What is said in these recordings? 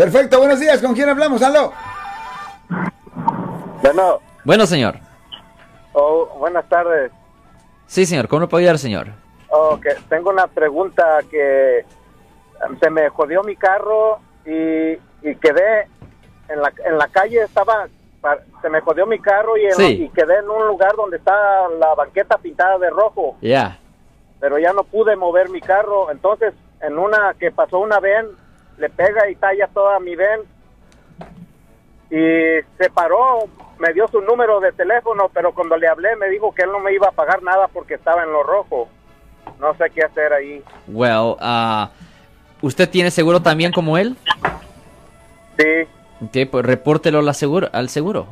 Perfecto, buenos días. ¿Con quién hablamos? Aló. Bueno, Bueno, señor. oh, buenas tardes. Sí, señor. ¿Cómo le puedo ayudar, señor? Oh, que tengo una pregunta que em, se me jodió mi carro y, y quedé en la, en la calle, estaba, se me jodió mi carro y, en- Sí. y quedé en un lugar donde está la banqueta pintada de rojo, Ya. pero ya no pude mover mi carro. Entonces, en una que pasó una ven, le pega y talla toda mi ven y se paró, me dio su número de teléfono, pero cuando le hablé me dijo que él no me iba a pagar nada porque estaba en lo rojo. No sé qué hacer ahí. Well, ah, ¿usted tiene seguro también como él? Sí, Ok, pues repórtelo al seguro. Al seguro.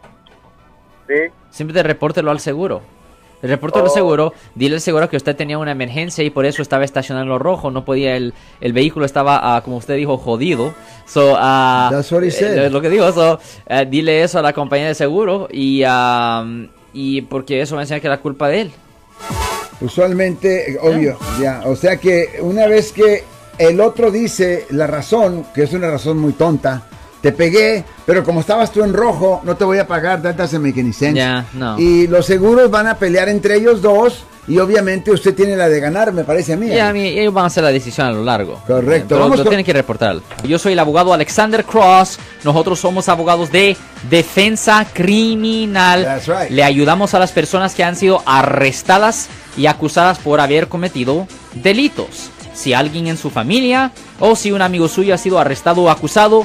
sí. Siempre repórtelo al seguro. Repórtelo al Oh. seguro, dile al seguro que usted tenía una emergencia y por eso estaba estacionado en lo rojo, no podía, el, el vehículo estaba, ah, como usted dijo, jodido. So, ah, That's what he eh, said. lo que dijo, so, eh, dile eso a la compañía de seguro y, ah, y porque eso va a enseñar que era culpa de él. Usualmente, eh, obvio, ya. O sea que una vez que el otro dice la razón, que es una razón muy tonta, te pegué, pero como estabas tú en rojo, no te voy a pagar, any sense. Ya, no. Y los seguros van a pelear entre ellos dos y obviamente usted tiene la de ganar, me parece a mí. Y a mí, ellos van a hacer la decisión a lo largo. Correcto. Pero Vamos lo con- tienen que reportar. Yo soy el abogado Alexander Cross. Nosotros somos abogados de defensa criminal. That's right. Le ayudamos a las personas que han sido arrestadas y acusadas por haber cometido delitos. Si alguien en su familia o si un amigo suyo ha sido arrestado o acusado,